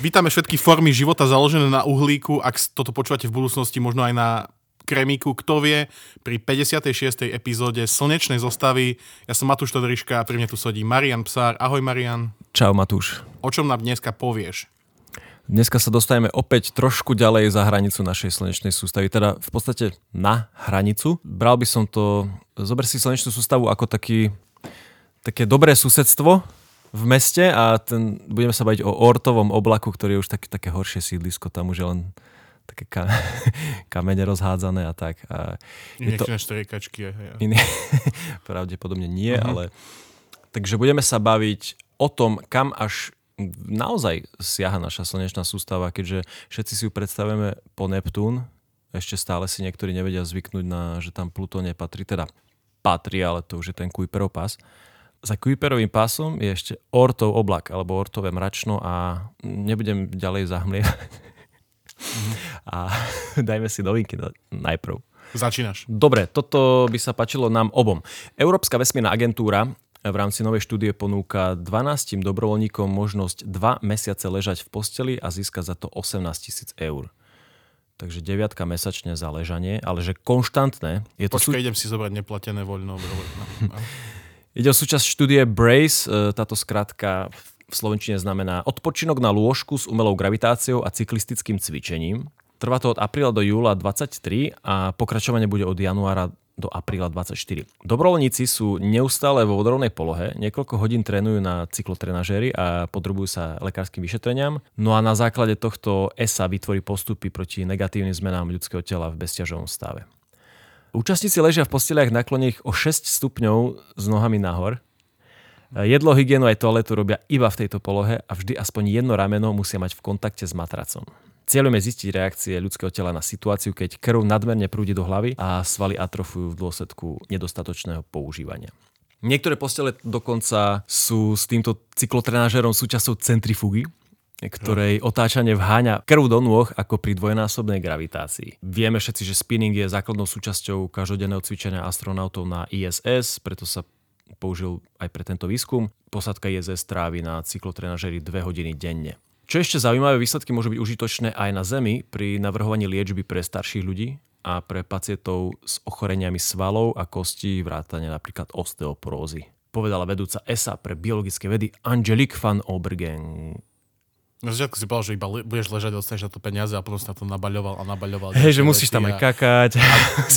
Vítame všetky formy života založené na uhlíku. Ak toto počúvate v budúcnosti, možno aj na kremíku, kto vie, pri 56. epizóde Slnečnej zostavy. Ja som Matúš Todriška a pri mne tu sedí Marian Psár. Ahoj Marian. Čau Matúš. O čom nám dneska povieš? Dneska sa dostajeme opäť trošku ďalej za hranicu našej slnečnej sústavy, teda v podstate na hranicu. Bral by som to, zober si slnečnú sústavu ako taký, také dobré susedstvo, v meste a ten, budeme sa baviť o ortovom oblaku, ktorý je už tak, také horšie sídlisko, tam už je len také ka, kamene rozhádzané a tak. A je to... štriekačky. Ja. Iný, pravdepodobne nie, uh-huh. ale... Takže budeme sa baviť o tom, kam až naozaj siaha naša slnečná sústava, keďže všetci si ju predstavujeme po Neptún, ešte stále si niektorí nevedia zvyknúť na, že tam Pluto nepatrí, teda patrí, ale to už je ten Kuiperov pás za Kuiperovým pásom je ešte ortov oblak, alebo ortové mračno a nebudem ďalej zahmlievať. Mm-hmm. A dajme si novinky najprv. Začínaš. Dobre, toto by sa páčilo nám obom. Európska vesmírna agentúra v rámci novej štúdie ponúka 12 dobrovoľníkom možnosť 2 mesiace ležať v posteli a získať za to 18 tisíc eur. Takže deviatka mesačne za ležanie, ale že konštantné. Je to Počkaj, sú... idem si zobrať neplatené voľno. Ide o súčasť štúdie Brace, e, táto skratka v slovenčine znamená odpočinok na lôžku s umelou gravitáciou a cyklistickým cvičením. Trvá to od apríla do júla 23 a pokračovanie bude od januára do apríla 24. Dobrovoľníci sú neustále vo vodorovnej polohe, niekoľko hodín trénujú na cyklotrenažéri a podrobujú sa lekárskym vyšetreniam. No a na základe tohto ESA vytvorí postupy proti negatívnym zmenám ľudského tela v bezťažovom stave. Účastníci ležia v posteliach naklonených o 6 stupňov s nohami nahor. Jedlo, hygienu aj toaletu robia iba v tejto polohe a vždy aspoň jedno rameno musia mať v kontakte s matracom. Cieľom je zistiť reakcie ľudského tela na situáciu, keď krv nadmerne prúdi do hlavy a svaly atrofujú v dôsledku nedostatočného používania. Niektoré postele dokonca sú s týmto cyklotrenážerom súčasťou centrifugy, ktorej otáčanie vháňa krv do nôh ako pri dvojnásobnej gravitácii. Vieme všetci, že spinning je základnou súčasťou každodenného cvičenia astronautov na ISS, preto sa použil aj pre tento výskum. Posadka ISS trávi na cyklotrenažeri 2 hodiny denne. Čo ešte zaujímavé, výsledky môžu byť užitočné aj na Zemi pri navrhovaní liečby pre starších ľudí a pre pacientov s ochoreniami svalov a kostí, vrátane napríklad osteoporózy. Povedala vedúca ESA pre biologické vedy Angelique van Obergen. Na začiatku si povedal, že iba le- budeš ležať, dostaneš na to peniaze a potom si na to nabaľoval a nabaľoval. Hej, že musíš tam aj kakať, a,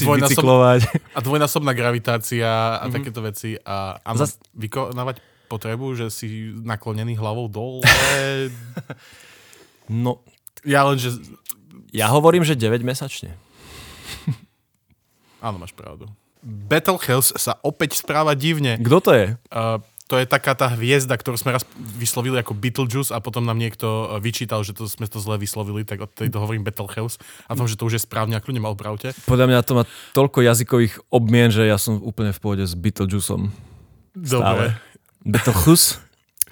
bicyklovať. A dvojnásobná gravitácia a mm-hmm. takéto veci. A, a Zas... vykonávať potrebu, že si naklonený hlavou dole. no. Ja len, že... Ja hovorím, že 9 mesačne. Áno, máš pravdu. Battle Health sa opäť správa divne. Kto to je? Uh, to je taká tá hviezda, ktorú sme raz vyslovili ako Beetlejuice a potom nám niekto e, vyčítal, že to sme to zle vyslovili, tak od tejto hovorím Betelgeuse a tom, že to už je správne, ak ľudia mal pravte. Podľa mňa to má toľko jazykových obmien, že ja som úplne v pohode s Beetlejuiceom. Dobre. Betelgeuse?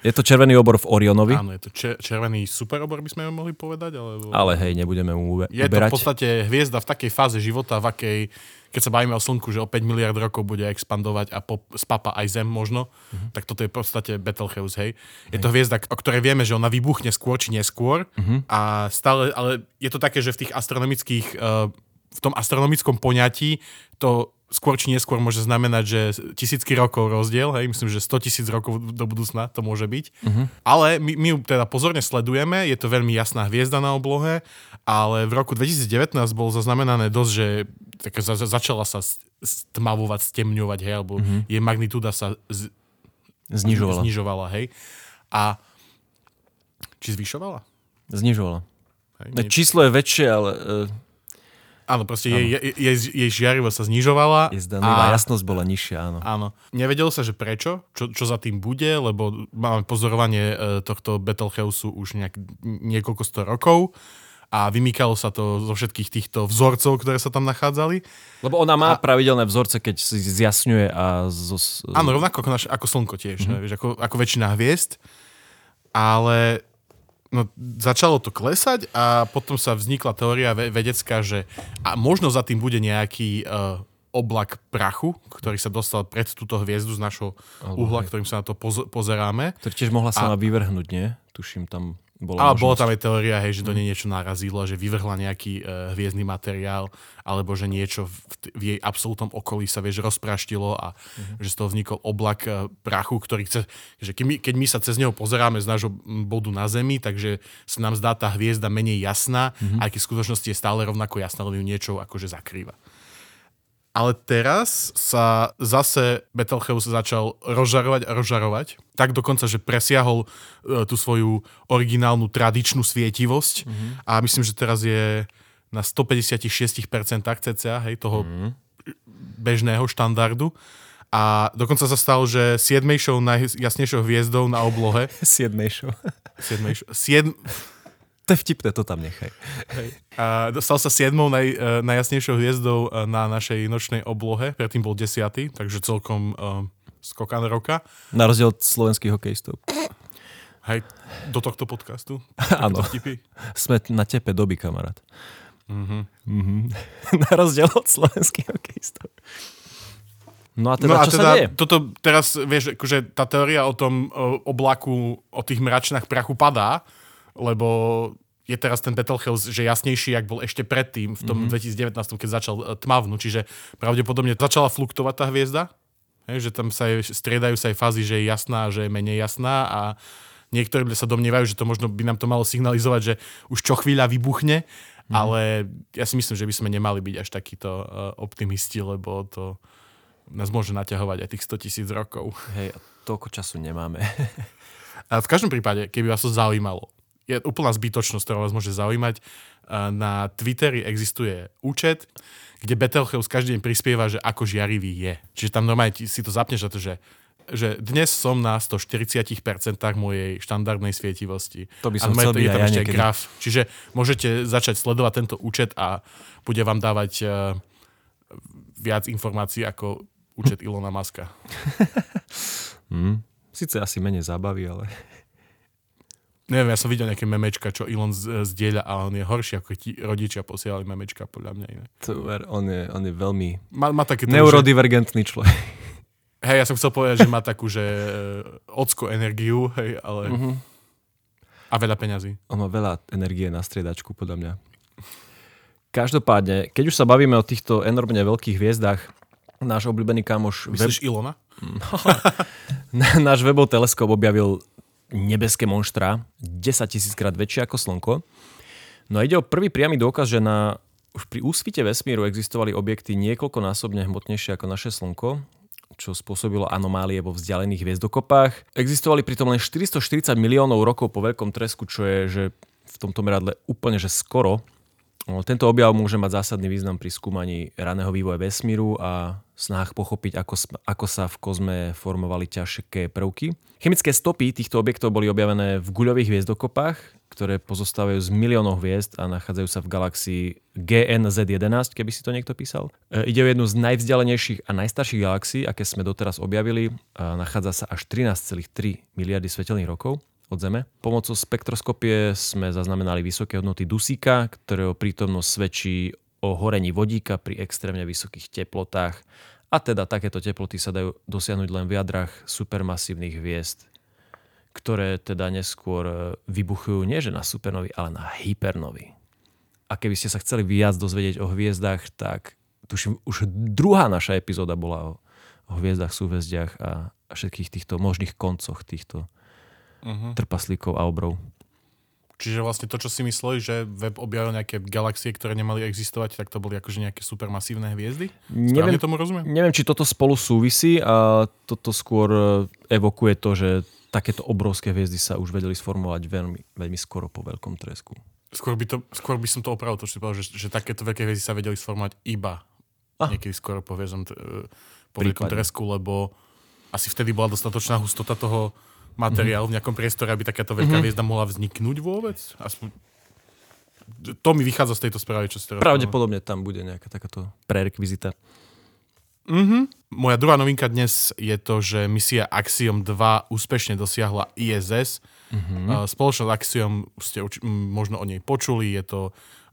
Je to červený obor v Orionovi? Áno, je to červený super obor, by sme mohli povedať. Alebo... Ale hej, nebudeme mu uberať. Je to v podstate hviezda v takej fáze života, v akej keď sa bavíme o Slnku, že o 5 miliard rokov bude expandovať a po, spapa aj Zem možno, uh-huh. tak toto je v podstate Betelgeuse, hej. Je hej. to hviezda, o ktorej vieme, že ona vybuchne skôr či neskôr uh-huh. a stále, ale je to také, že v tých astronomických, uh, v tom astronomickom poňatí to skôr či neskôr môže znamenať, že tisícky rokov rozdiel, hej, myslím, že 100 tisíc rokov do budúcna to môže byť. Uh-huh. Ale my, my ju teda pozorne sledujeme, je to veľmi jasná hviezda na oblohe, ale v roku 2019 bol zaznamenané dosť, že tak za, začala sa stmavovať, stemňovať, hej, alebo uh-huh. jej magnitúda sa z, znižovala. znižovala, hej. A či zvyšovala? Znižovala. Hej, nie... Číslo je väčšie, ale uh Áno, proste áno. Jej, jej, jej žiarivosť sa znižovala. Je a jasnosť bola nižšia, áno. Áno. Nevedelo sa, že prečo, čo, čo za tým bude, lebo máme pozorovanie e, tohto Betelgeuse už nejak, niekoľko sto rokov a vymýkalo sa to zo všetkých týchto vzorcov, ktoré sa tam nachádzali. Lebo ona má a... pravidelné vzorce, keď si zjasňuje a... Zo... Áno, rovnako ako, naš, ako Slnko tiež, mm-hmm. vieš, ako, ako väčšina hviezd. Ale No, začalo to klesať a potom sa vznikla teória vedecká, že a možno za tým bude nejaký uh, oblak prachu, ktorý sa dostal pred túto hviezdu z našho uhla, ktorým sa na to poz- pozeráme. Ktorý tiež mohla sa a... vyvrhnúť, nie? Tuším tam bola Ale možnosť. bola tam aj teória, hej, že do nej niečo narazilo, že vyvrhla nejaký uh, hviezdny materiál, alebo že niečo v, v jej absolútnom okolí sa, vieš, rozpraštilo a že z toho vznikol oblak uh, prachu, ktorý chce, že keď my, keď my sa cez neho pozeráme z nášho bodu na Zemi, takže sa nám zdá tá hviezda menej jasná, aj keď v skutočnosti je stále rovnako jasná, len ju niečo akože zakrýva. Ale teraz sa zase Betelgeuse začal rozžarovať a rozžarovať. Tak dokonca, že presiahol e, tú svoju originálnu tradičnú svietivosť. Mm-hmm. A myslím, že teraz je na 156% cca, hej, toho mm-hmm. bežného štandardu. A dokonca sa stalo, že siedmejšou najjasnejšou hviezdou na oblohe. Siedmejšou. Siedmejšou, siedm, To je vtipné, to tam nechaj. Hej. A dostal sa siedmou naj, uh, najjasnejšou hviezdou uh, na našej nočnej oblohe, predtým bol desiatý, takže celkom uh, skokan roka. Na rozdiel od slovenských hokejistov. Hej, do tohto podcastu. Áno. Sme na tepe doby, kamarát. Mhm. Mhm. Na rozdiel od slovenských hokejistov. No a teda, No a čo teda, sa deje? toto teraz, vieš, akože tá teória o tom oblaku, o tých mračnách prachu padá, lebo je teraz ten Betelgeuse, že jasnejší, jak bol ešte predtým, v tom mm-hmm. 2019, keď začal uh, tmavnúť, čiže pravdepodobne začala fluktovať tá hviezda, hej, že tam sa je, striedajú sa aj fázy, že je jasná, že je menej jasná a niektorí sa domnievajú, že to možno by nám to malo signalizovať, že už čo chvíľa vybuchne, mm-hmm. ale ja si myslím, že by sme nemali byť až takíto uh, optimisti, lebo to nás môže naťahovať aj tých 100 tisíc rokov. Hej, toľko času nemáme. A v každom prípade, keby vás to zaujímalo, je úplná zbytočnosť, ktorá vás môže zaujímať. A Na Twitteri existuje účet, kde Betelgeuse každý deň prispieva, že ako žiarivý je. Čiže tam normálne si to zapneš za to, že že dnes som na 140% mojej štandardnej svietivosti. To by A som normálne chcel to je tam ja ešte niekedy. graf. Čiže môžete začať sledovať tento účet a bude vám dávať uh, viac informácií ako účet Ilona Maska. Hm. Sice asi menej zábavy, ale... Neviem, ja som videl nejaké memečka, čo Elon z- zdieľa a on je horší, ako ti rodičia posielali memečka, podľa mňa iné. To, ver, on, je, on je veľmi Má, má také že, neurodivergentný človek. hej, ja som chcel povedať, že má takú, že e, ocko energiu, hej, ale... Mhm. A veľa peňazí. On má veľa energie na striedačku, podľa mňa. Každopádne, keď už sa bavíme o týchto enormne veľkých hviezdách, náš obľúbený kamoš, web, Myslíš Ilona? náš webov teleskop objavil nebeské monštra, 10 tisíc krát väčšie ako Slnko. No a ide o prvý priamy dôkaz, že na, už pri úsvite vesmíru existovali objekty niekoľkonásobne hmotnejšie ako naše Slnko, čo spôsobilo anomálie vo vzdialených hviezdokopách. Existovali pritom len 440 miliónov rokov po veľkom tresku, čo je že v tomto meradle úplne že skoro. Tento objav môže mať zásadný význam pri skúmaní raného vývoja vesmíru a snahách pochopiť, ako, ako sa v kozme formovali ťažké prvky. Chemické stopy týchto objektov boli objavené v guľových hviezdokopách, ktoré pozostávajú z miliónov hviezd a nachádzajú sa v galaxii GNZ11, keby si to niekto písal. E, ide o jednu z najvzdialenejších a najstarších galaxií, aké sme doteraz objavili. A nachádza sa až 13,3 miliardy svetelných rokov od Zeme. Pomocou spektroskopie sme zaznamenali vysoké hodnoty dusíka, ktorého prítomnosť svedčí o horení vodíka pri extrémne vysokých teplotách. A teda takéto teploty sa dajú dosiahnuť len v jadrach supermasívnych hviezd, ktoré teda neskôr e, vybuchujú nie že na supernovy, ale na hypernovy. A keby ste sa chceli viac dozvedieť o hviezdach, tak tuším, už druhá naša epizóda bola o, hviezdach, súhvezdiach a, a všetkých týchto možných koncoch týchto Uh-huh. trpaslíkov a obrov. Čiže vlastne to, čo si mysleli, že web objavil nejaké galaxie, ktoré nemali existovať, tak to boli akože nejaké supermasívne hviezdy? Správne Neviem, tomu rozumiem? neviem, či toto spolu súvisí a toto skôr e, evokuje to, že takéto obrovské hviezdy sa už vedeli sformovať veľmi, veľmi skoro po veľkom tresku. Skôr by, to, skôr by som to opravil, to, čo si povedal, že, že takéto veľké hviezdy sa vedeli sformovať iba Ah. niekedy skoro po, hviezom, e, po veľkom tresku, lebo asi vtedy bola dostatočná hustota toho materiálu v nejakom priestore, aby takáto veľká Mhm. hviezda mohla vzniknúť vôbec. Aspoň... To mi vychádza z tejto správy, čo povedal. Pravdepodobne tam bude nejaká takáto prerekvizita. Mhm. Moja druhá novinka dnes je to, že misia Axiom 2 úspešne dosiahla ISS. Mm-hmm. Spoločnosť Axiom, ste možno o nej počuli, je to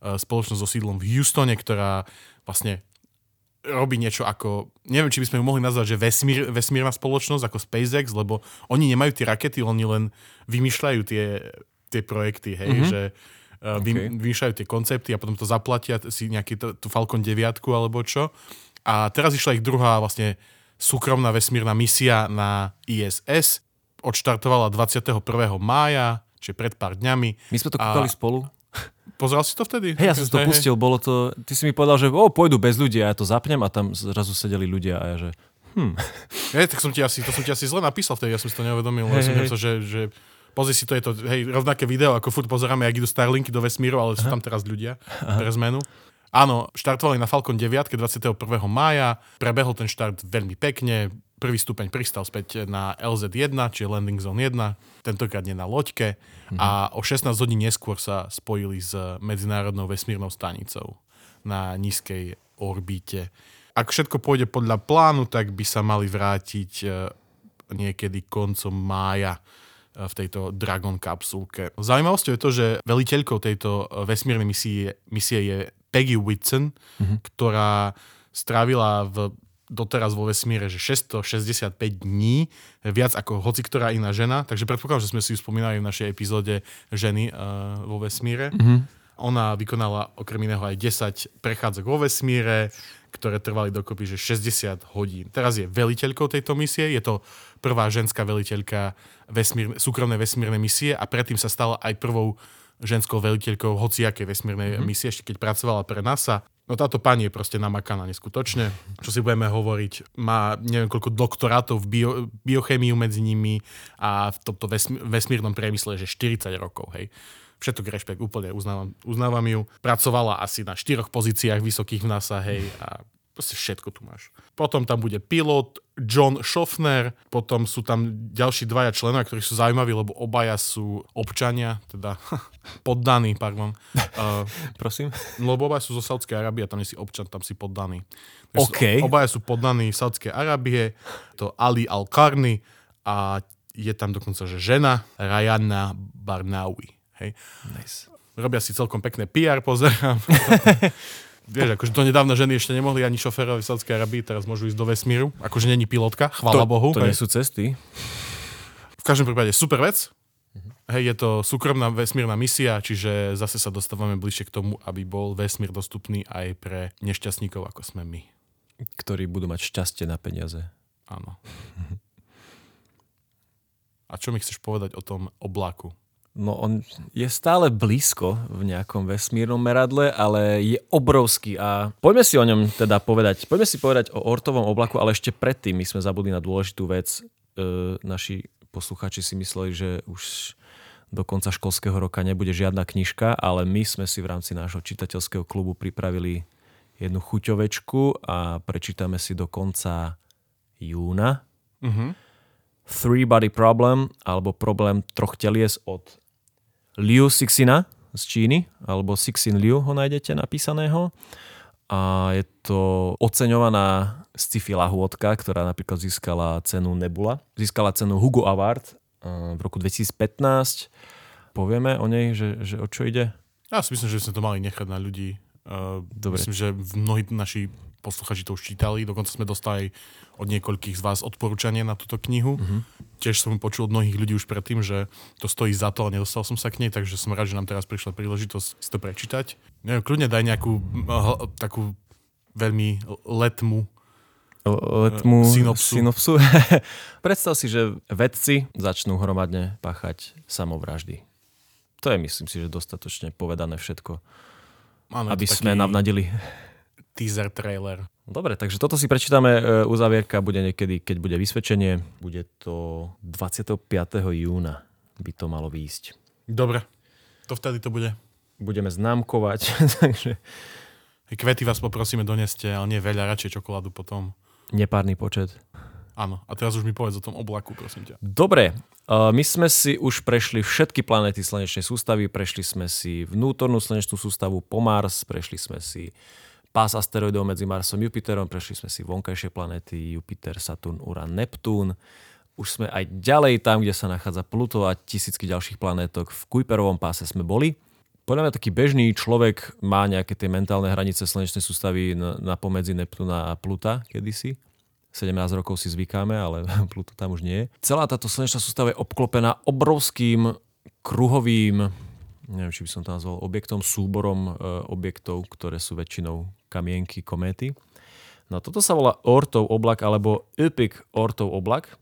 eh, spoločnosť so sídlom v Houstone, ktorá vlastne robí niečo ako, neviem, či by sme ju mohli nazvať, že vesmír, vesmírna spoločnosť ako SpaceX, lebo oni nemajú tie rakety, oni len vymýšľajú tie tie projekty, hej, mm-hmm. že uh, vy, OK. vymýšľajú tie koncepty a potom to zaplatia si nejaký to, tú Falcon 9 alebo čo. A teraz išla ich druhá vlastne súkromná vesmírna misia na ISS. Odštartovala 21. mája, čiže pred pár dňami. My sme to A- kúkali spolu. Pozrel si to vtedy? Hej, ja som si to Hej, hej. pustil, bolo to, ty si mi povedal, že o, pôjdu bez ľudí a ja to zapnem a tam zrazu sedeli ľudia a ja že, Hej, tak som ti asi, to som ti asi zle napísal vtedy, ja som si to neuvedomil. Hej, ja som hej. myslel, že, že pozri si to, je to hej, rovnaké video, ako furt pozeráme, jak idú Starlinky do vesmíru, ale sú tam teraz ľudia pre zmenu. Áno, štartovali na Falcon 9 21. mája, prebehol ten štart veľmi pekne, prvý stupeň pristal späť na LZ-1, čiže Landing Zone 1, tentokrát nie na loďke a o 16 hodín neskôr sa spojili s Medzinárodnou vesmírnou stanicou na nízkej orbite. Ak všetko pôjde podľa plánu, tak by sa mali vrátiť e, niekedy koncom mája e, v tejto Dragon kapsulke. Zaujímavosťou je to, že veliteľkou tejto e, vesmírnej misie, misie je Peggy Whitson, mm-hmm. ktorá strávila v, doteraz vo vesmíre že 665 dní, viac ako hoci ktorá iná žena, takže predpokladám, že sme si ju spomínali v našej epizóde ženy uh, vo vesmíre. Mm-hmm. Ona vykonala okrem iného aj 10 prechádzok vo vesmíre, ktoré trvali dokopy že 60 hodín. Teraz je veliteľkou tejto misie, je to prvá ženská veliteľka vesmír, súkromnej vesmírnej misie a predtým sa stala aj prvou ženskou veliteľkou hociakej vesmírnej mm-hmm. misie, ešte keď pracovala pre NASA. No táto pani je proste namakaná neskutočne. Čo si budeme hovoriť, má neviem koľko doktorátov v bio, biochemiu medzi nimi a v tomto vesm- vesmírnom priemysle, že 40 rokov, hej. Všetok rešpekt, úplne uznávam, uznávam ju. Pracovala asi na štyroch pozíciách vysokých v NASA, hej, a proste všetko tu máš. Potom tam bude pilot John Schaffner, potom sú tam ďalší dvaja členovia, ktorí sú zaujímaví, lebo obaja sú občania, teda poddaní, pardon. Uh, prosím. lebo obaja sú zo Saudskej Arábie, tam nie si občan, tam si poddaný. Takže sú- OK. Obaja sú poddaní Saudskej Arábie, to Ali Al-Karni a je tam dokonca, že žena Rayana Barnawi. Hej. Nice. Robia si celkom pekné PR, pozerám. Vieš, akože to nedávno ženy ešte nemohli ani šoférovi v Saudskej Arabii, teraz môžu ísť do vesmíru. Akože není pilotka, chvála to, Bohu. To hej. nie sú cesty. V každom prípade super vec. Hej, je to súkromná vesmírna misia, čiže zase sa dostávame bližšie k tomu, aby bol vesmír dostupný aj pre nešťastníkov, ako sme my. ktorí budú mať šťastie na peniaze. Áno. A čo mi chceš povedať o tom oblaku? No on je stále blízko v nejakom vesmírnom meradle, ale je obrovský a poďme si o ňom teda povedať. Poďme si povedať o ortovom oblaku, ale ešte predtým my sme zabudli na dôležitú vec. E, naši posluchači si mysleli, že už do konca školského roka nebude žiadna knižka, ale my sme si v rámci nášho čitateľského klubu pripravili jednu chuťovečku a prečítame si do konca júna. Uh-huh. Three Body Problem alebo problém troch telies od Liu Sixina z Číny, alebo Sixin Liu ho nájdete napísaného. A je to oceňovaná sci-fi lahôdka, ktorá napríklad získala cenu Nebula. Získala cenu Hugo Award eh, v roku 2015. Povieme o nej, že, že o čo ide? Ja si myslím, že sme to mali nechať na ľudí. Uh, Dobre. Myslím, že mnohí naši posluchači to už čítali, dokonca sme dostali od niekoľkých z vás odporúčanie na túto knihu. Uh-huh. Tiež som počul od mnohých ľudí už predtým, že to stojí za to, ale nedostal som sa k nej, takže som rád, že nám teraz prišla príležitosť si to prečítať. Neviem, kľudne daj nejakú uh, takú veľmi letmu Letmu synopsu. synopsu. Predstav si, že vedci začnú hromadne páchať samovraždy. To je, myslím si, že dostatočne povedané všetko, Áno, aby to sme taký navnadili. Teaser trailer. Dobre, takže toto si prečítame. e, Uzavierka bude niekedy, keď bude vysvedčenie. Bude to 25. júna by to malo výjsť. Dobre, to vtedy to bude. Budeme známkovať, takže Kvety vás poprosíme doneste, ale nie veľa, radšej čokoládu potom. nepárny počet. Áno, a teraz už mi povedz o tom oblaku, prosím ťa. Dobre, uh, my sme si už prešli všetky planéty slnečnej sústavy, prešli sme si vnútornú slnečnú sústavu po Mars, prešli sme si pás asteroidov medzi Marsom a Jupiterom, prešli sme si vonkajšie planéty Jupiter, Saturn, Uran, Neptún. Už sme aj ďalej tam, kde sa nachádza Pluto a tisícky ďalších planétok. V Kuiperovom páse sme boli. Podľa mňa taký bežný človek má nejaké tie mentálne hranice slnečnej sústavy na, pomedzi Neptúna a Pluta kedysi. 17 rokov si zvykáme, ale Pluto tam už nie je. Celá táto slnečná sústava je obklopená obrovským kruhovým, neviem, či by som to nazval, objektom, súborom e, objektov, ktoré sú väčšinou kamienky, kométy. No toto sa volá Ortov oblak alebo Epic Ortov oblak.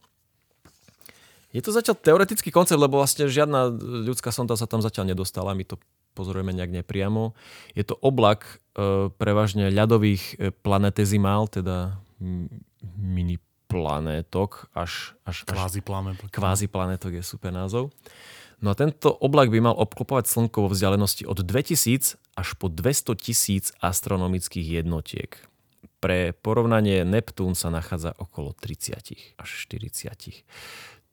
Je to zatiaľ teoretický koncept, lebo vlastne žiadna ľudská sonda sa tam zatiaľ nedostala, my to pozorujeme nejak nepriamo. Je to oblak e, prevažne ľadových e, planetezimál, teda mini planétok, až, až, kvázi planétok. Kvázi planétok je super názov. No a tento oblak by mal obklopovať Slnko vo vzdialenosti od 2000 až po 200 tisíc astronomických jednotiek. Pre porovnanie Neptún sa nachádza okolo 30 až 40.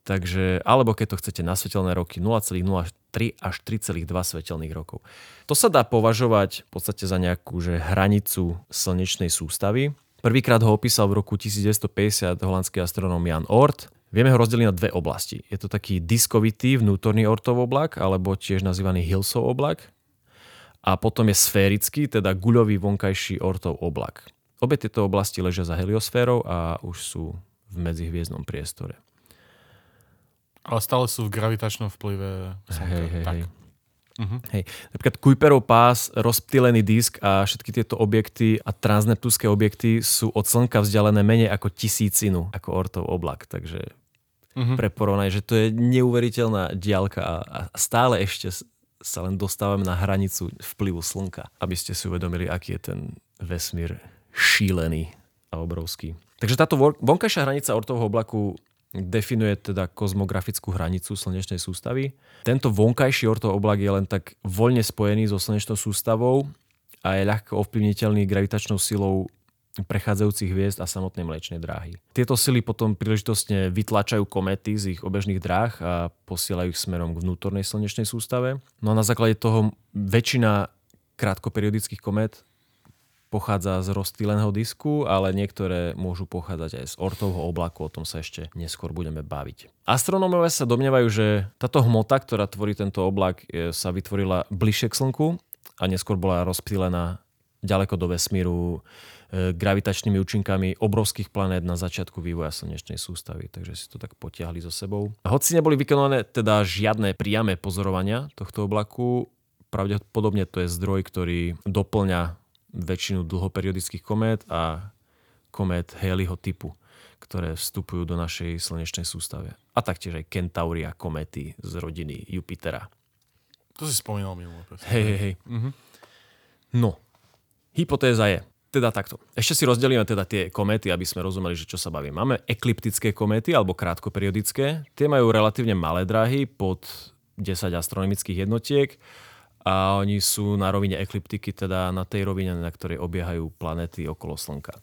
Takže, alebo keď to chcete na svetelné roky 0,03 až 3,2 svetelných rokov. To sa dá považovať v podstate za nejakú že hranicu slnečnej sústavy. Prvýkrát ho opísal v roku 1950 holandský astronóm Jan Oort. Vieme ho rozdeliť na dve oblasti. Je to taký diskovitý vnútorný Ortov oblak, alebo tiež nazývaný Hillsov oblak. A potom je sférický, teda guľový vonkajší Ortov oblak. Obe tieto oblasti ležia za heliosférou a už sú v medzihviezdnom priestore. Ale stále sú v gravitačnom vplyve. Hej, hej, tak. Hej. Uh-huh. Hej. Napríklad Kuiperov pás, rozptýlený disk a všetky tieto objekty a transneptúske objekty sú od Slnka vzdialené menej ako tisícinu, ako Ortov oblak. Takže uh-huh. pre porovnanie, že to je neuveriteľná diálka a, a stále ešte sa len dostávame na hranicu vplyvu Slnka, aby ste si uvedomili, aký je ten vesmír šílený a obrovský. Takže táto vonkajšia hranica Ortovho oblaku definuje teda kozmografickú hranicu slnečnej sústavy. Tento vonkajší ortooblak je len tak voľne spojený so slnečnou sústavou a je ľahko ovplyvniteľný gravitačnou silou prechádzajúcich hviezd a samotnej mlečnej dráhy. Tieto sily potom príležitostne vytlačajú komety z ich obežných dráh a posielajú ich smerom k vnútornej slnečnej sústave. No a na základe toho väčšina krátkoperiodických komet pochádza z rozstýleného disku, ale niektoré môžu pochádzať aj z ortovho oblaku, o tom sa ešte neskôr budeme baviť. Astronómovia sa domnievajú, že táto hmota, ktorá tvorí tento oblak, sa vytvorila bližšie k Slnku a neskôr bola rozptýlená ďaleko do vesmíru e, gravitačnými účinkami obrovských planét na začiatku vývoja slnečnej sústavy, takže si to tak potiahli so sebou. Hoci neboli vykonané teda žiadne priame pozorovania tohto oblaku, pravdepodobne to je zdroj, ktorý doplňa väčšinu dlhoperiodických komét a komét Halleyho typu, ktoré vstupujú do našej slnečnej sústave. A taktiež aj Kentauria kométy z rodiny Jupitera. To si spomínal mimo. Hej, hej, hej. Mhm. No, hypotéza je, teda takto. Ešte si rozdelíme teda tie kométy, aby sme rozumeli, že čo sa baví. Máme ekliptické kométy alebo krátkoperiodické. Tie majú relatívne malé dráhy pod 10 astronomických jednotiek a oni sú na rovine ekliptiky, teda na tej rovine, na ktorej obiehajú planéty okolo Slnka.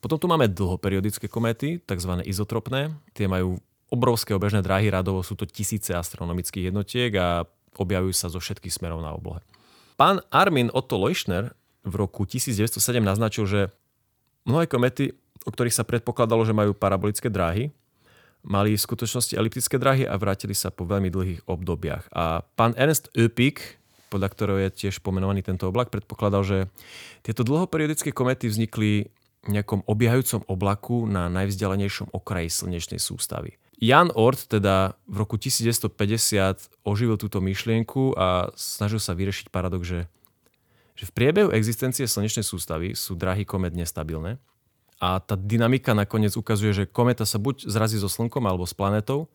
Potom tu máme dlhoperiodické kométy, tzv. izotropné. Tie majú obrovské obežné dráhy, radovo sú to tisíce astronomických jednotiek a objavujú sa zo všetkých smerov na oblohe. Pán Armin Otto Leuschner v roku 1907 naznačil, že mnohé komety, o ktorých sa predpokladalo, že majú parabolické dráhy, mali v skutočnosti eliptické dráhy a vrátili sa po veľmi dlhých obdobiach. A pán Ernst Öpik podľa ktorého je tiež pomenovaný tento oblak, predpokladal, že tieto dlhoperiodické komety vznikli v nejakom obiehajúcom oblaku na najvzdialenejšom okraji slnečnej sústavy. Jan Ort teda v roku 1950 oživil túto myšlienku a snažil sa vyriešiť paradox, že, že v priebehu existencie slnečnej sústavy sú dráhy komet nestabilné a tá dynamika nakoniec ukazuje, že kometa sa buď zrazí so Slnkom alebo s planetou,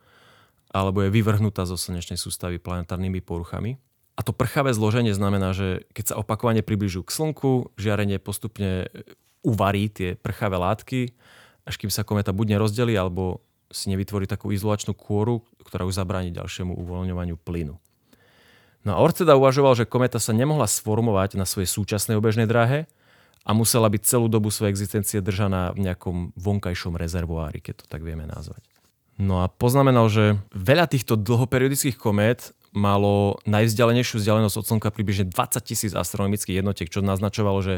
alebo je vyvrhnutá zo slnečnej sústavy planetárnymi poruchami. A to prchavé zloženie znamená, že keď sa opakovane približujú k Slnku, žiarenie postupne uvarí tie prchavé látky, až kým sa kometa buď nerozdelí, alebo si nevytvorí takú izolačnú kôru, ktorá už zabráni ďalšiemu uvoľňovaniu plynu. No a Oort teda uvažoval, že kometa sa nemohla sformovať na svojej súčasnej obežnej dráhe a musela byť celú dobu svojej existencie držaná v nejakom vonkajšom rezervoári, keď to tak vieme nazvať. No a poznamenal, že veľa týchto dlhoperiodických komét malo najvzdialenejšiu vzdialenosť od Slnka približne 20 tisíc astronomických jednotiek, čo naznačovalo, že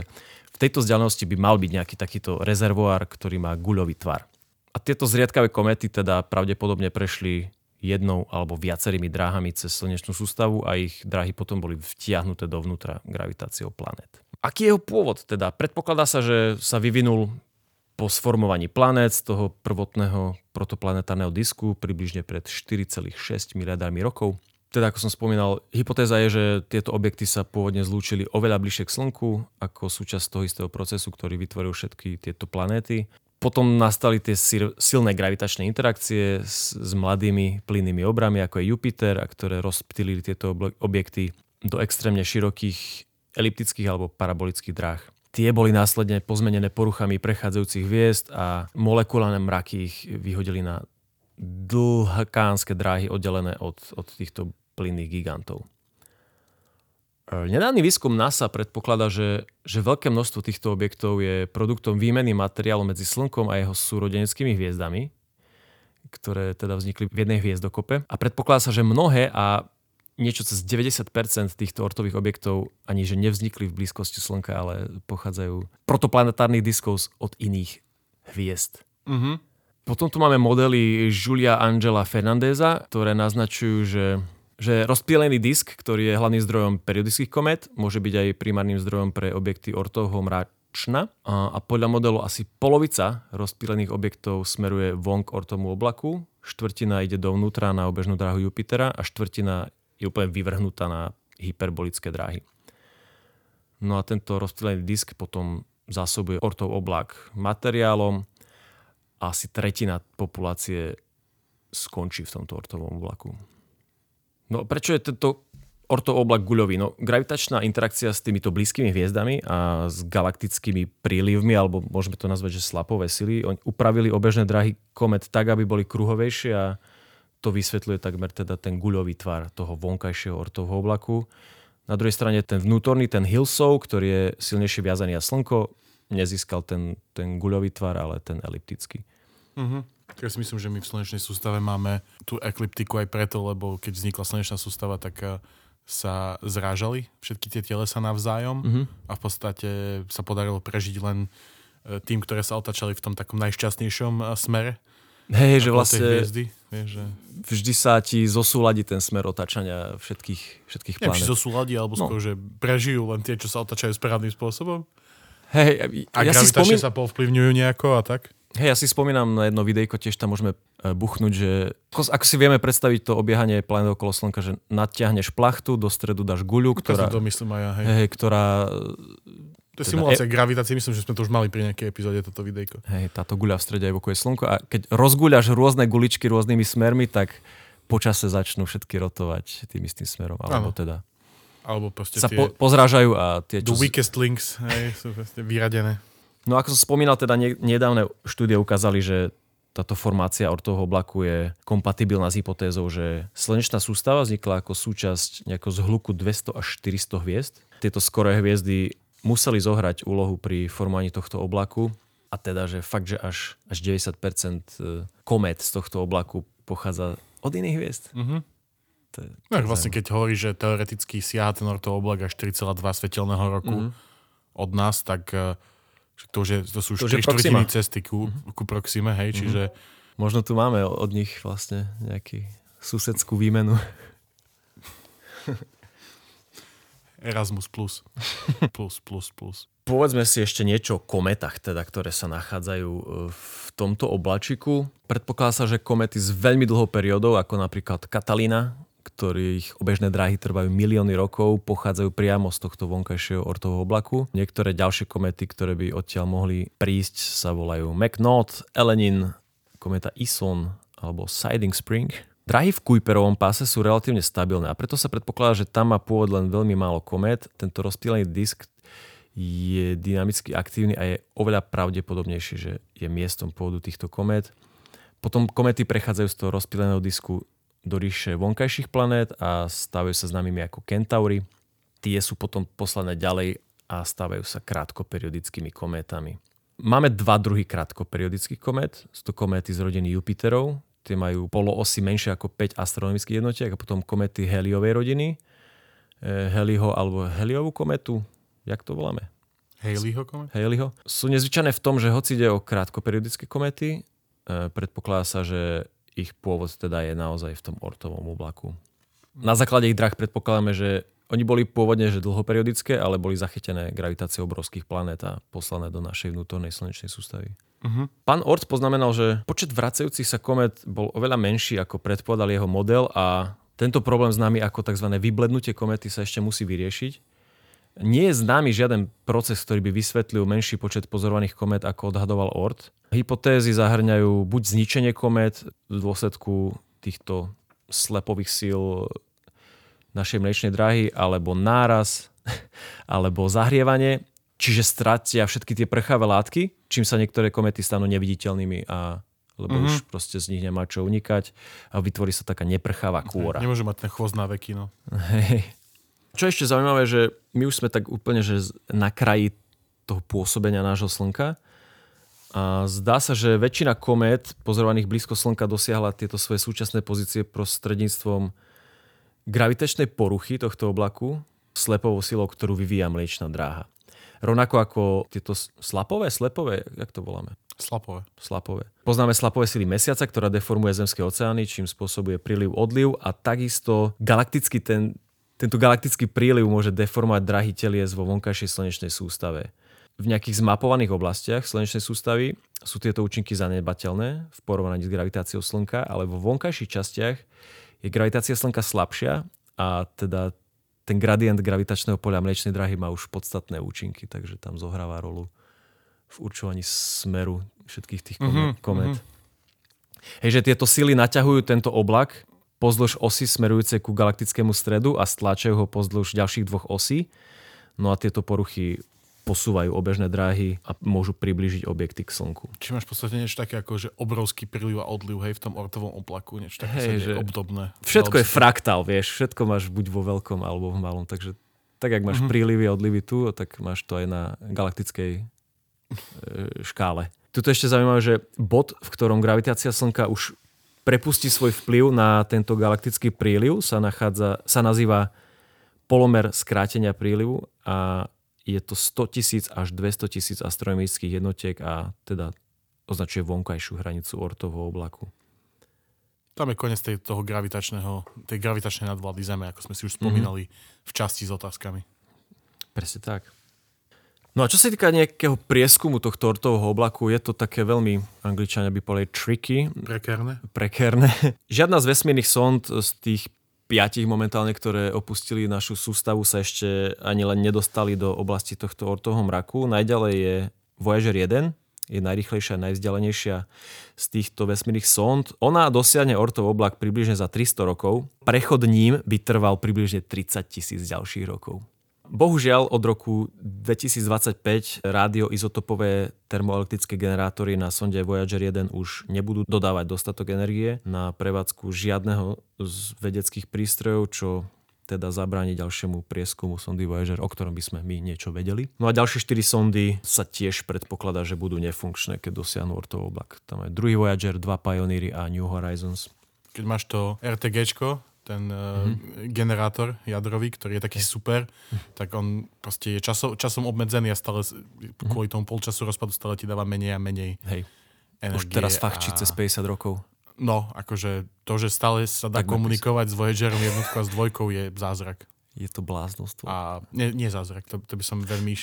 v tejto vzdialenosti by mal byť nejaký takýto rezervoár, ktorý má guľový tvar. A tieto zriedkavé komety teda pravdepodobne prešli jednou alebo viacerými dráhami cez slnečnú sústavu a ich dráhy potom boli vtiahnuté dovnútra gravitáciou planet. Aký je jeho pôvod? Teda predpokladá sa, že sa vyvinul po sformovaní planét z toho prvotného protoplanetárneho disku približne pred 4,6 miliardami rokov teda ako som spomínal, hypotéza je, že tieto objekty sa pôvodne zlúčili oveľa bližšie k Slnku ako súčasť toho istého procesu, ktorý vytvoril všetky tieto planéty. Potom nastali tie silné gravitačné interakcie s, s mladými plynnými obrami, ako je Jupiter, a ktoré rozptýlili tieto objekty do extrémne širokých eliptických alebo parabolických dráh. Tie boli následne pozmenené poruchami prechádzajúcich hviezd a molekulárne mraky ich vyhodili na dlhkánske dráhy oddelené od, od týchto plynných gigantov. E, nedávny výskum NASA predpokladá, že, že veľké množstvo týchto objektov je produktom výmeny materiálu medzi Slnkom a jeho súrodeneckými hviezdami, ktoré teda vznikli v jednej hviezdokope. A predpokladá sa, že mnohé a niečo cez 90% týchto ortových objektov ani že nevznikli v blízkosti Slnka, ale pochádzajú protoplanetárnych diskov od iných hviezd. Mm-hmm. Potom tu máme modely Julia Angela Fernandeza, ktoré naznačujú, že že rozptýlený disk, ktorý je hlavným zdrojom periodických komét, môže byť aj primárnym zdrojom pre objekty ortovho mračna a podľa modelu asi polovica rozptýlených objektov smeruje von k ortomu oblaku, štvrtina ide dovnútra na obežnú dráhu Jupitera a štvrtina je úplne vyvrhnutá na hyperbolické dráhy. No a tento rozptýlený disk potom zásobuje ortov oblak materiálom a asi tretina populácie skončí v tomto ortovom oblaku. No prečo je tento ortov oblak guľový? No gravitačná interakcia s týmito blízkymi hviezdami a s galaktickými prílivmi, alebo môžeme to nazvať, že slapové sily, oni upravili obežné drahy komet tak, aby boli kruhovejšie a to vysvetľuje takmer teda ten guľový tvar toho vonkajšieho ortovho oblaku. Na druhej strane ten vnútorný, ten Hillsov, ktorý je silnejšie viazaný na Slnko, nezískal ten, ten guľový tvar, ale ten eliptický. Uh-huh. Ja si myslím, že my v slnečnej sústave máme tú ekliptiku aj preto, lebo keď vznikla slnečná sústava, tak eh, sa zrážali všetky tie telesa navzájom uh-huh. a v podstate sa podarilo prežiť len eh, tým, ktoré sa otačali v tom takom najšťastnejšom eh, smere. Hej, že vlastne hviezdy, vieš, že... vždy sa ti zosúladí ten smer otačania všetkých, všetkých planet. Neviem, či zosúladí, alebo no. skôr, že prežijú len tie, čo sa otačajú správnym spôsobom. Hej, a ja si spomín... sa povplyvňujú nejako a tak? Hej, ja si spomínam na jedno videjko, tiež tam môžeme e, buchnúť, že ako, si vieme predstaviť to obiehanie planet okolo Slnka, že natiahneš plachtu, do stredu dáš guľu, ktorá... To myslím aj ja, hej. hej ktorá to je teda simulácia e... gravitácie, myslím, že sme to už mali pri nejakej epizóde toto videjko. Hej, táto guľa v strede evokuje slnko a keď rozguľaš rôzne guličky rôznymi smermi, tak počase začnú všetky rotovať tým istým smerom. Alebo ano. teda alebo proste sa tie, po, pozrážajú a tie, čo... The weakest links hej, sú vyradené. No ako som spomínal, teda nedávne štúdie ukázali, že táto formácia ortového oblaku je kompatibilná s hypotézou, že slnečná sústava vznikla ako súčasť nejakého zhluku 200 až 400 hviezd. Tieto skoré hviezdy museli zohrať úlohu pri formovaní tohto oblaku a teda, že fakt, že až, až 90% e, komét z tohto oblaku pochádza od iných hviezd. Mm-hmm. To je, to no, vlastne keď hovorí, že teoreticky siaha ten ortový oblak až 4,2 svetelného roku mm-hmm. od nás, tak e, to, už je, to sú už 4 štvrtiny cesty ku, mm-hmm. ku Proxime, hej, mm-hmm. čiže... Možno tu máme od nich vlastne nejaký susedskú výmenu. Erasmus plus. plus, plus, plus. Povedzme si ešte niečo o kometách, teda, ktoré sa nachádzajú e, v tomto oblačiku. Predpokladá sa, že komety s veľmi dlhou periódou, ako napríklad Katalína, ktorých obežné dráhy trvajú milióny rokov, pochádzajú priamo z tohto vonkajšieho ortového oblaku. Niektoré ďalšie komety, ktoré by odtiaľ mohli prísť, sa volajú McNaught, Elenin, kometa Ison alebo Siding Spring. Drahy v Kuiperovom páse sú relatívne stabilné a preto sa predpokladá, že tam má pôvod len veľmi málo komét. Tento rozptýlený disk je dynamicky aktívny a je oveľa pravdepodobnejší, že je miestom pôvodu týchto komét. Potom komety prechádzajú z toho rozptýleného disku do ríše vonkajších planét a stávajú sa známymi ako Kentaury. Tie sú potom poslané ďalej a stávajú sa krátkoperiodickými kométami. Máme dva druhy krátkoperiodických komét. Sú to kométy z rodiny Jupiterov, tie majú poloosy menšie ako 5 astronomických jednotiek a potom komety Heliovej rodiny. E, Heliho alebo Heliovú kometu, jak to voláme? Haleyho komet? Haleyho. Sú nezvyčajné v tom, že hoci ide o krátkoperiodické komety, e, predpokladá sa, že ich pôvod teda je naozaj v tom ortovom oblaku. Na základe ich drah predpokladáme, že oni boli pôvodne že dlhoperiodické, ale boli zachytené gravitáciou obrovských planét a poslané do našej vnútornej slnečnej sústavy. Uh-huh. Pán Ort poznamenal, že počet vracajúcich sa komet bol oveľa menší, ako predpovedal jeho model a Tento problém známy ako tzv. vyblednutie komety sa ešte musí vyriešiť. Nie je známy žiaden proces, ktorý by vysvetlil menší počet pozorovaných komét, ako odhadoval Ort. Hypotézy zahrňajú buď zničenie komét v dôsledku týchto slepových síl našej mliečnej dráhy, alebo náraz, alebo zahrievanie, čiže stratia všetky tie prchavé látky, čím sa niektoré komety stanú neviditeľnými a lebo mm-hmm. už proste z nich nemá čo unikať a vytvorí sa taká neprchavá kôra. Nemôže mať ten chvost na veky, no. Hej. Čo ešte zaujímavé, že my už sme tak úplne že na kraji toho pôsobenia nášho Slnka. A zdá sa, že väčšina komét pozorovaných blízko Slnka dosiahla tieto svoje súčasné pozície prostredníctvom gravitačnej poruchy tohto oblaku, slepovou silou, ktorú vyvíja Mliečná dráha. Rovnako ako tieto slapové, slepové, jak to voláme? Slapové. Slapové. Poznáme slapové sily mesiaca, ktorá deformuje zemské oceány, čím spôsobuje príliv, odliv a takisto galaktický ten tento galaktický príliv môže deformovať drahý telies vo vonkajšej slnečnej sústave. V nejakých zmapovaných oblastiach slnečnej sústavy sú tieto účinky zanedbateľné v porovnaní s gravitáciou Slnka, ale vo vonkajších častiach je gravitácia Slnka slabšia a teda ten gradient gravitačného poľa mliečnej drahy má už podstatné účinky, takže tam zohráva rolu v určovaní smeru všetkých tých komét. Mm-hmm. Hej, že tieto sily naťahujú tento oblak pozdĺž osy smerujúce ku galaktickému stredu a stláčajú ho pozdĺž ďalších dvoch osí. No a tieto poruchy posúvajú obežné dráhy a môžu priblížiť objekty k Slnku. Či máš v podstate niečo také ako že obrovský príliv a odliv hej, v tom ortovom oplaku, niečo také Hej, že obdobné. Všetko je fraktál, vieš, všetko máš buď vo veľkom alebo v malom, takže tak, jak máš mm-hmm. prílivy a odlivy tu, tak máš to aj na galaktickej e, škále. Tuto ešte zaujímavé, že bod, v ktorom gravitácia Slnka už prepustí svoj vplyv na tento galaktický príliv, sa, nachádza, sa nazýva polomer skrátenia prílivu a je to 100 tisíc až 200 tisíc astronomických jednotiek a teda označuje vonkajšiu hranicu ortovho oblaku. Tam je koniec tej, toho gravitačného, tej gravitačnej nadvlády Zeme, ako sme si už spomínali mm-hmm. v časti s otázkami. Presne tak. No a čo sa týka nejakého prieskumu tohto ortového oblaku, je to také veľmi, angličania by povedali, tricky. Prekérne. Prekérne. Žiadna z vesmírnych sond z tých piatich momentálne, ktoré opustili našu sústavu, sa ešte ani len nedostali do oblasti tohto ortového mraku. Najďalej je Voyager 1, je najrychlejšia a najvzdialenejšia z týchto vesmírnych sond. Ona dosiahne ortov oblak približne za 300 rokov. Prechod ním by trval približne 30 tisíc ďalších rokov. Bohužiaľ od roku 2025 rádioizotopové termoelektrické generátory na sonde Voyager 1 už nebudú dodávať dostatok energie na prevádzku žiadneho z vedeckých prístrojov, čo teda zabráni ďalšiemu prieskumu sondy Voyager, o ktorom by sme my niečo vedeli. No a ďalšie 4 sondy sa tiež predpokladá, že budú nefunkčné, keď dosiahnu ortov oblak. Tam je druhý Voyager, dva Pioneery a New Horizons. Keď máš to RTGčko, ten mm-hmm. generátor jadrový, ktorý je taký super, tak on proste je časom, časom obmedzený a stále mm-hmm. kvôli tomu polčasu rozpadu stále ti dáva menej a menej Hej. energie. Už teraz fachčí a... cez 50 rokov. No, akože to, že stále sa dá tak komunikovať s Voyagerom jednotkou a s dvojkou je zázrak. Je to bláznostvo. A nie, nie zázrak, to, to by som veľmi...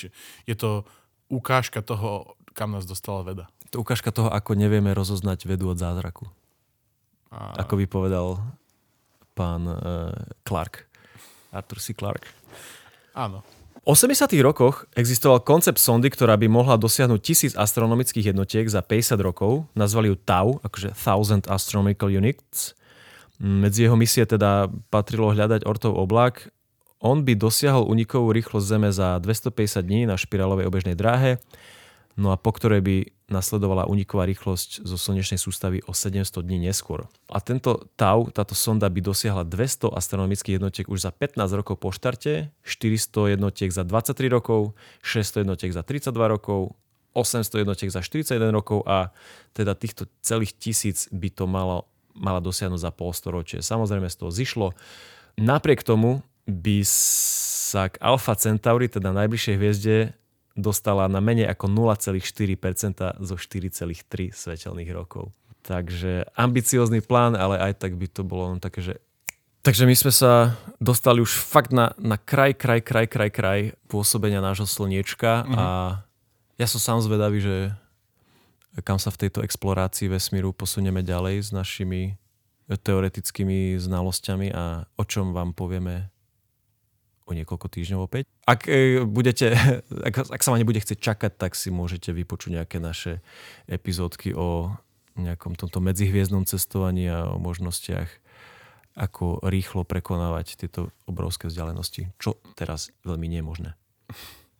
Je to ukážka toho, kam nás dostala veda. To ukážka toho, ako nevieme rozoznať vedu od zázraku. A... Ako by povedal pán uh, Clark. Arthur C. Clark. Áno. V 80. rokoch existoval koncept sondy, ktorá by mohla dosiahnuť tisíc astronomických jednotiek za 50 rokov. Nazvali ju TAU, akože Thousand Astronomical Units. Medzi jeho misie teda patrilo hľadať ortov oblak. On by dosiahol unikovú rýchlosť Zeme za 250 dní na špirálovej obežnej dráhe no a po ktorej by nasledovala uniková rýchlosť zo slnečnej sústavy o 700 dní neskôr. A tento TAU, táto sonda by dosiahla 200 astronomických jednotiek už za 15 rokov po štarte, 400 jednotiek za 23 rokov, 600 jednotiek za 32 rokov, 800 jednotiek za 41 rokov a teda týchto celých tisíc by to malo, mala dosiahnuť za polstoročie. Samozrejme z toho zišlo. Napriek tomu by sa k Alpha Centauri, teda najbližšej hviezde, dostala na menej ako 0,4% zo 4,3 svetelných rokov. Takže ambiciózny plán, ale aj tak by to bolo také, že Takže my sme sa dostali už fakt na, na kraj, kraj, kraj, kraj, kraj pôsobenia nášho slniečka mm-hmm. a ja som sám zvedavý, že kam sa v tejto explorácii vesmíru posunieme ďalej s našimi teoretickými znalosťami a o čom vám povieme o niekoľko týždňov opäť. Ak, e, budete, ak, ak sa vám nebude chcieť čakať, tak si môžete vypočuť nejaké naše epizódky o nejakom tomto medzihviezdnom cestovaní a o možnostiach, ako rýchlo prekonávať tieto obrovské vzdialenosti, čo teraz veľmi nie je možné.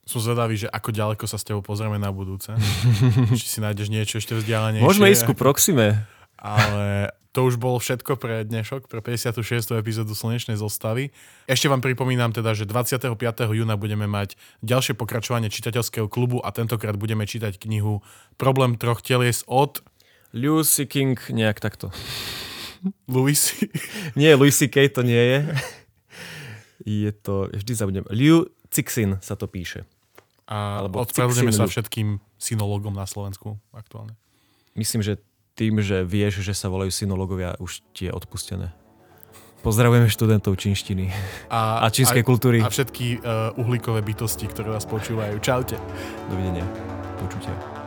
Som zvedavý, že ako ďaleko sa s tebou pozrieme na budúce. Či si nájdeš niečo ešte vzdialenejšie. Môžeme ísť ku Proxime. Ale to už bolo všetko pre dnešok, pre 56. epizódu Slnečnej zostavy. Ešte vám pripomínam teda, že 25. júna budeme mať ďalšie pokračovanie čitateľského klubu a tentokrát budeme čítať knihu Problém troch telies od... Lucy King, nejak takto. Louis. nie, Louis C.K. to nie je. je to, vždy zabudnem. Liu Cixin sa to píše. A Alebo odpravdujeme sa všetkým synologom na Slovensku aktuálne. Myslím, že tým, že vieš, že sa volajú synológovia, už ti je odpustené. Pozdravujeme študentov čínštiny a, a čínskej a, kultúry. A všetky uh, uhlíkové bytosti, ktoré vás počúvajú. Čaute. Dovidenia. Počutia.